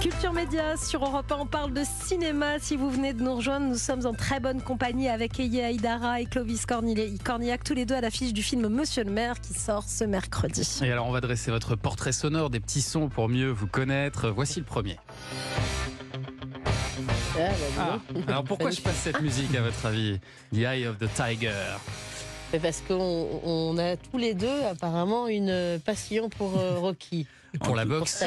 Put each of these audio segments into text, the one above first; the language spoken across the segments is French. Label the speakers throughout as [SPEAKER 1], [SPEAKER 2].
[SPEAKER 1] Culture Média sur Europe 1, on parle de cinéma. Si vous venez de nous rejoindre, nous sommes en très bonne compagnie avec Eye Aïdara et Clovis Cornillac, tous les deux à l'affiche du film Monsieur le maire qui sort ce mercredi.
[SPEAKER 2] Et alors on va dresser votre portrait sonore, des petits sons pour mieux vous connaître. Voici le premier. Ah, alors pourquoi je passe cette musique à votre avis The Eye of the Tiger?
[SPEAKER 3] Parce qu'on a tous les deux apparemment une passion pour euh, Rocky.
[SPEAKER 2] Pour la boxe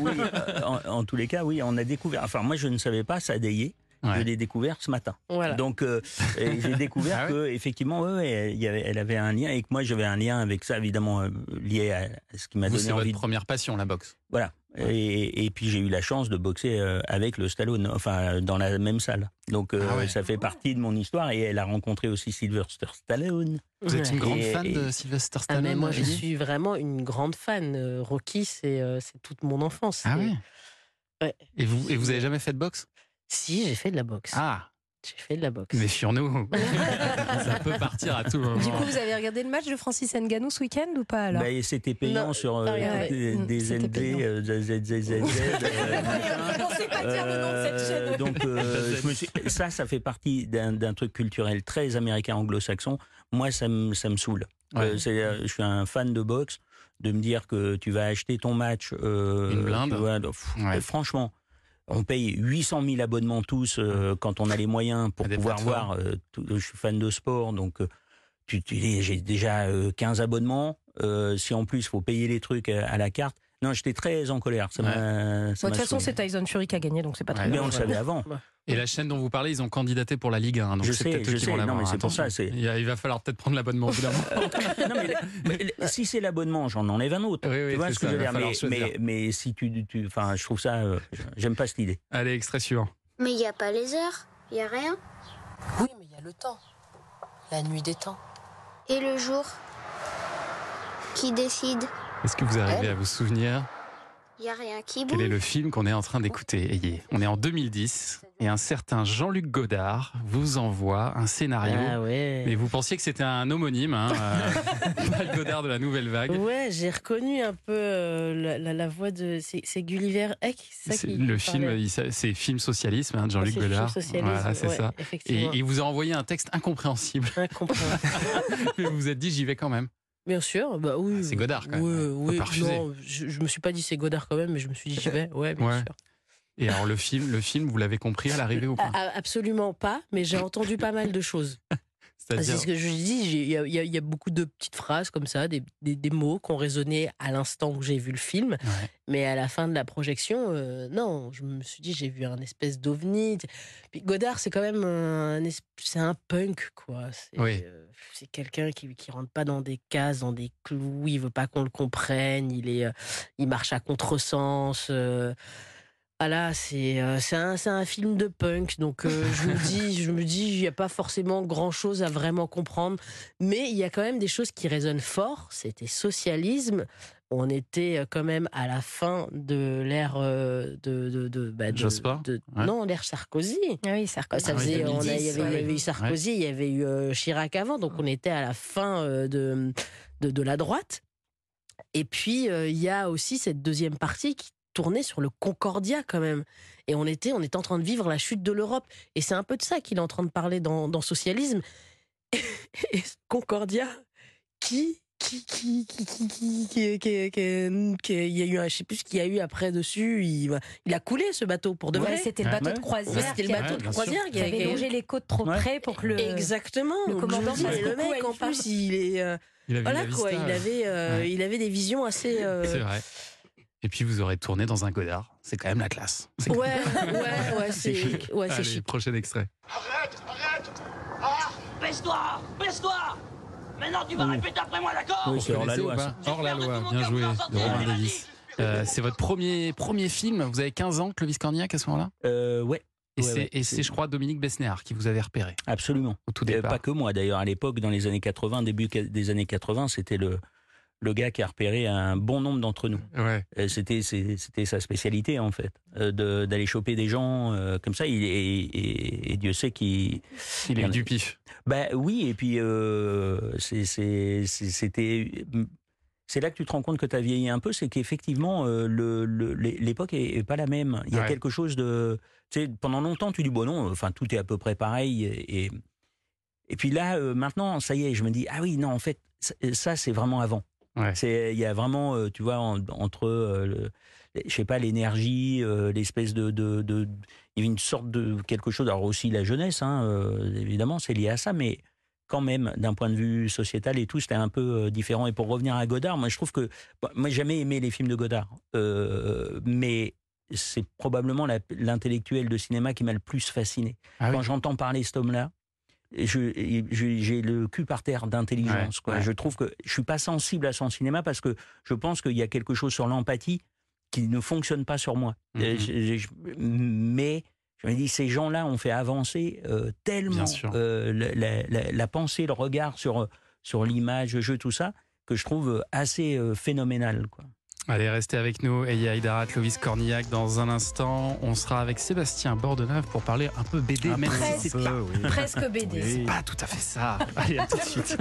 [SPEAKER 4] Oui, euh, en, tous les cas, oui, on a découvert. Enfin, moi, je ne savais pas ça Je l'ai découvert ce matin. Voilà. Donc euh, j'ai découvert ah que effectivement, ouais, avait, elle avait un lien et que moi j'avais un lien avec ça, évidemment lié à ce qui m'a donné envie.
[SPEAKER 2] C'est votre première passion, la boxe.
[SPEAKER 4] Voilà. Et, puis j'ai eu la chance de boxer euh, avec le Stallone, enfin dans la même salle. Donc euh, ah ça fait partie de mon histoire et elle a rencontré aussi Sylvester Stallone.
[SPEAKER 2] Vous êtes une grande fan de Sylvester Stallone
[SPEAKER 3] ah mais Moi je suis vraiment une grande fan. Euh, Rocky c'est c'est toute mon enfance.
[SPEAKER 2] Ah oui. Et vous et vous avez jamais fait de boxe?
[SPEAKER 3] Si j'ai fait de la boxe.
[SPEAKER 2] Ah
[SPEAKER 3] j'ai fait de la boxe.
[SPEAKER 2] Méfions-nous. ça peut partir à tout moment.
[SPEAKER 1] Du coup, vous avez regardé le match de Francis Nganou ce week-end ou pas alors?
[SPEAKER 4] Bah, C'était payant sur euh, des, des NB, euh, ZZZZ. Euh,
[SPEAKER 1] On ne sait pas dire le nom de cette chaîne.
[SPEAKER 4] Donc, je me suis... ça, ça fait partie d'un truc culturel très américain anglo-saxon. Moi, ça me, ça me saoule. je suis un fan de boxe. De me dire que tu vas acheter ton match.
[SPEAKER 2] Une blinde.
[SPEAKER 4] Franchement on paye 800 000 abonnements tous euh, quand on a les moyens pour pouvoir voir. Euh, je suis fan de sport, donc euh, tu, j'ai déjà 15 abonnements. si en plus il faut payer les trucs à la carte, non, j'étais très en colère.
[SPEAKER 1] de toute façon, c'est Tyson Fury qui a gagné, donc c'est pas très
[SPEAKER 4] Mais on le savait avant.
[SPEAKER 2] Et la chaîne dont vous parlez, ils ont candidaté pour la Ligue 1. Donc
[SPEAKER 4] je sais, je sais. Non, mais c'est pour ça.
[SPEAKER 2] Il va falloir peut-être prendre l'abonnement, évidemment.
[SPEAKER 4] non, mais, si c'est l'abonnement, j'en enlève un autre.
[SPEAKER 2] Oui, oui, tu vois ce que je veux dire
[SPEAKER 4] mais, mais, si tu, tu, enfin, je trouve ça, euh, j'aime pas cette idée.
[SPEAKER 2] Allez, extrait suivant.
[SPEAKER 5] Mais il n'y a pas les heures, il n'y a rien.
[SPEAKER 3] Oui, mais il y a le temps, la nuit des temps.
[SPEAKER 5] Et le jour Qui décide
[SPEAKER 2] Est-ce que vous arrivez à vous souvenir
[SPEAKER 5] il n'y a rien qui
[SPEAKER 2] bouge. Quel est le film qu'on est en train d'écouter On est en 2010 et un certain Jean-Luc Godard vous envoie un scénario.
[SPEAKER 3] Ah ouais.
[SPEAKER 2] Mais vous pensiez que c'était un homonyme, hein, euh, Godard de la Nouvelle Vague.
[SPEAKER 3] Ouais, j'ai reconnu un peu euh, la, voix de. C'est Gulliver Eck,
[SPEAKER 2] c'est ça qui Le film, c'est Film Socialisme, hein, de Jean-Luc Godard.
[SPEAKER 3] Voilà,
[SPEAKER 2] c'est ça. Et il vous a envoyé un texte incompréhensible.
[SPEAKER 3] Incompréhensible.
[SPEAKER 2] Mais vous vous êtes dit, j'y vais quand même.
[SPEAKER 3] Bien sûr, bah oui.
[SPEAKER 2] Ah, c'est Godard quand même.
[SPEAKER 3] Oui, oui. Non, je, je, me suis pas dit c'est Godard quand même, mais je me suis dit j'y vais. Ouais, bien sûr.
[SPEAKER 2] Et alors le film, le film, vous l'avez compris à l'arrivée ou pas?
[SPEAKER 3] Absolument pas, mais j'ai entendu pas mal de choses. C'est ce que je dis. Il y, a beaucoup de petites phrases comme ça, des, mots qui ont résonné à l'instant où j'ai vu le film. Mais à la fin de la projection, euh, non, je me suis dit, j'ai vu un espèce d'ovni. Puis Godard, c'est quand même un, c'est un punk, quoi. C'est euh, quelqu'un qui, qui rentre pas dans des cases, dans des clous. Il veut pas qu'on le comprenne. Il est, euh, il marche à contresens. Voilà, c'est euh, c'est un, un, film de punk, donc euh, je me dis, je me dis, il n'y a pas forcément grand chose à vraiment comprendre, mais il y a quand même des choses qui résonnent fort. C'était socialisme. On était euh, quand même à la fin de l'ère de de, de,
[SPEAKER 2] bah,
[SPEAKER 3] non l'ère Sarkozy.
[SPEAKER 1] Ah oui, Sarkozy.
[SPEAKER 3] Ça faisait, il y avait, eu Sarkozy, il y avait eu Chirac avant, donc on était à la fin de de, de la droite. Et puis il y a aussi cette deuxième partie qui tourné sur le Concordia quand même. Et on était, on était en train de vivre la chute de l'Europe. Et c'est un peu de ça qu'il est en train de parler dans, dans Socialisme. Et, Concordia, qui qui qui qui qui qui qui il y a eu un je sais plus ce qu'il y a eu après dessus il, il a coulé ce bateau pour de vrai
[SPEAKER 1] c'était le bateau de croisière
[SPEAKER 3] c'était le bateau de croisière
[SPEAKER 1] qui avait longé les côtes trop près pour que le
[SPEAKER 3] exactement
[SPEAKER 1] le commandant
[SPEAKER 3] le mec en plus il est voilà quoi il avait il avait des visions assez
[SPEAKER 2] c'est vrai et puis vous aurez tourné dans un Godard. C'est quand même la classe.
[SPEAKER 3] Ouais, ouais, ouais, c'est chic. Ouais, c'est chic.
[SPEAKER 2] Prochain extrait.
[SPEAKER 6] Arrête, arrête Ah Baisse-toi Baisse-toi Maintenant tu vas répéter après moi, d'accord
[SPEAKER 4] Oui, c'est hors la loi.
[SPEAKER 2] Hors la loi, bien joué, de Romain Davis. Euh, c'est votre premier, premier film. Vous avez 15 ans, Clovis Cornillac, à ce moment-là
[SPEAKER 4] euh, Ouais.
[SPEAKER 2] Et c'est, je crois, Dominique Besnéard qui vous avait repéré.
[SPEAKER 4] Absolument.
[SPEAKER 2] Au tout départ.
[SPEAKER 4] pas que moi, d'ailleurs. À l'époque, dans les années 80, début des années 80, c'était le, le gars qui a repéré un bon nombre d'entre nous.
[SPEAKER 2] Ouais.
[SPEAKER 4] C'était c'était sa spécialité en fait, euh, d'aller choper des gens euh, comme ça. Il, et, et, Dieu sait qu'il
[SPEAKER 2] il a du pif.
[SPEAKER 4] Ben oui, et puis euh, c'était c'est là que tu te rends compte que tu as vieilli un peu, c'est qu'effectivement, le, l'époque est, pas la même. Il y a quelque chose de. Tu sais, pendant longtemps, tu dis, bon, non, enfin, tout est à peu près pareil. Et, et, puis là, maintenant, ça y est, je me dis, ah oui, non, en fait, ça, c'est vraiment avant. C'est, il y a vraiment, tu vois, entre je sais pas, l'énergie, euh, l'espèce de, de, de, Il y avait une sorte de quelque chose, alors aussi la jeunesse, hein, euh, évidemment, c'est lié à ça, mais quand même, d'un point de vue sociétal et tout, c'était un peu euh, différent. Et pour revenir à Godard, moi je trouve que. moi, j'ai jamais aimé les films de Godard, mais c'est probablement l'intellectuel de cinéma qui m'a le plus fasciné. Ah quand j'entends parler cet homme-là, j'ai le cul par terre d'intelligence. Je trouve que je suis pas sensible à son cinéma parce que je pense qu'il y a quelque chose sur l'empathie qui ne fonctionne pas sur moi. Euh, mhm. mais je me dis, ces gens-là ont fait avancer euh, tellement euh, la, pensée, le regard sur, sur l'image, le jeu, tout ça, que je trouve assez phénoménal. Quoi.
[SPEAKER 2] Allez, restez avec nous. Eya Aïdara, Clovis Cornillac, dans un instant, on sera avec Sébastien Bordeneuve pour parler un peu BD,
[SPEAKER 1] même presque, presque BD.
[SPEAKER 2] C'est pas tout à fait ça. Allez, à tout de suite.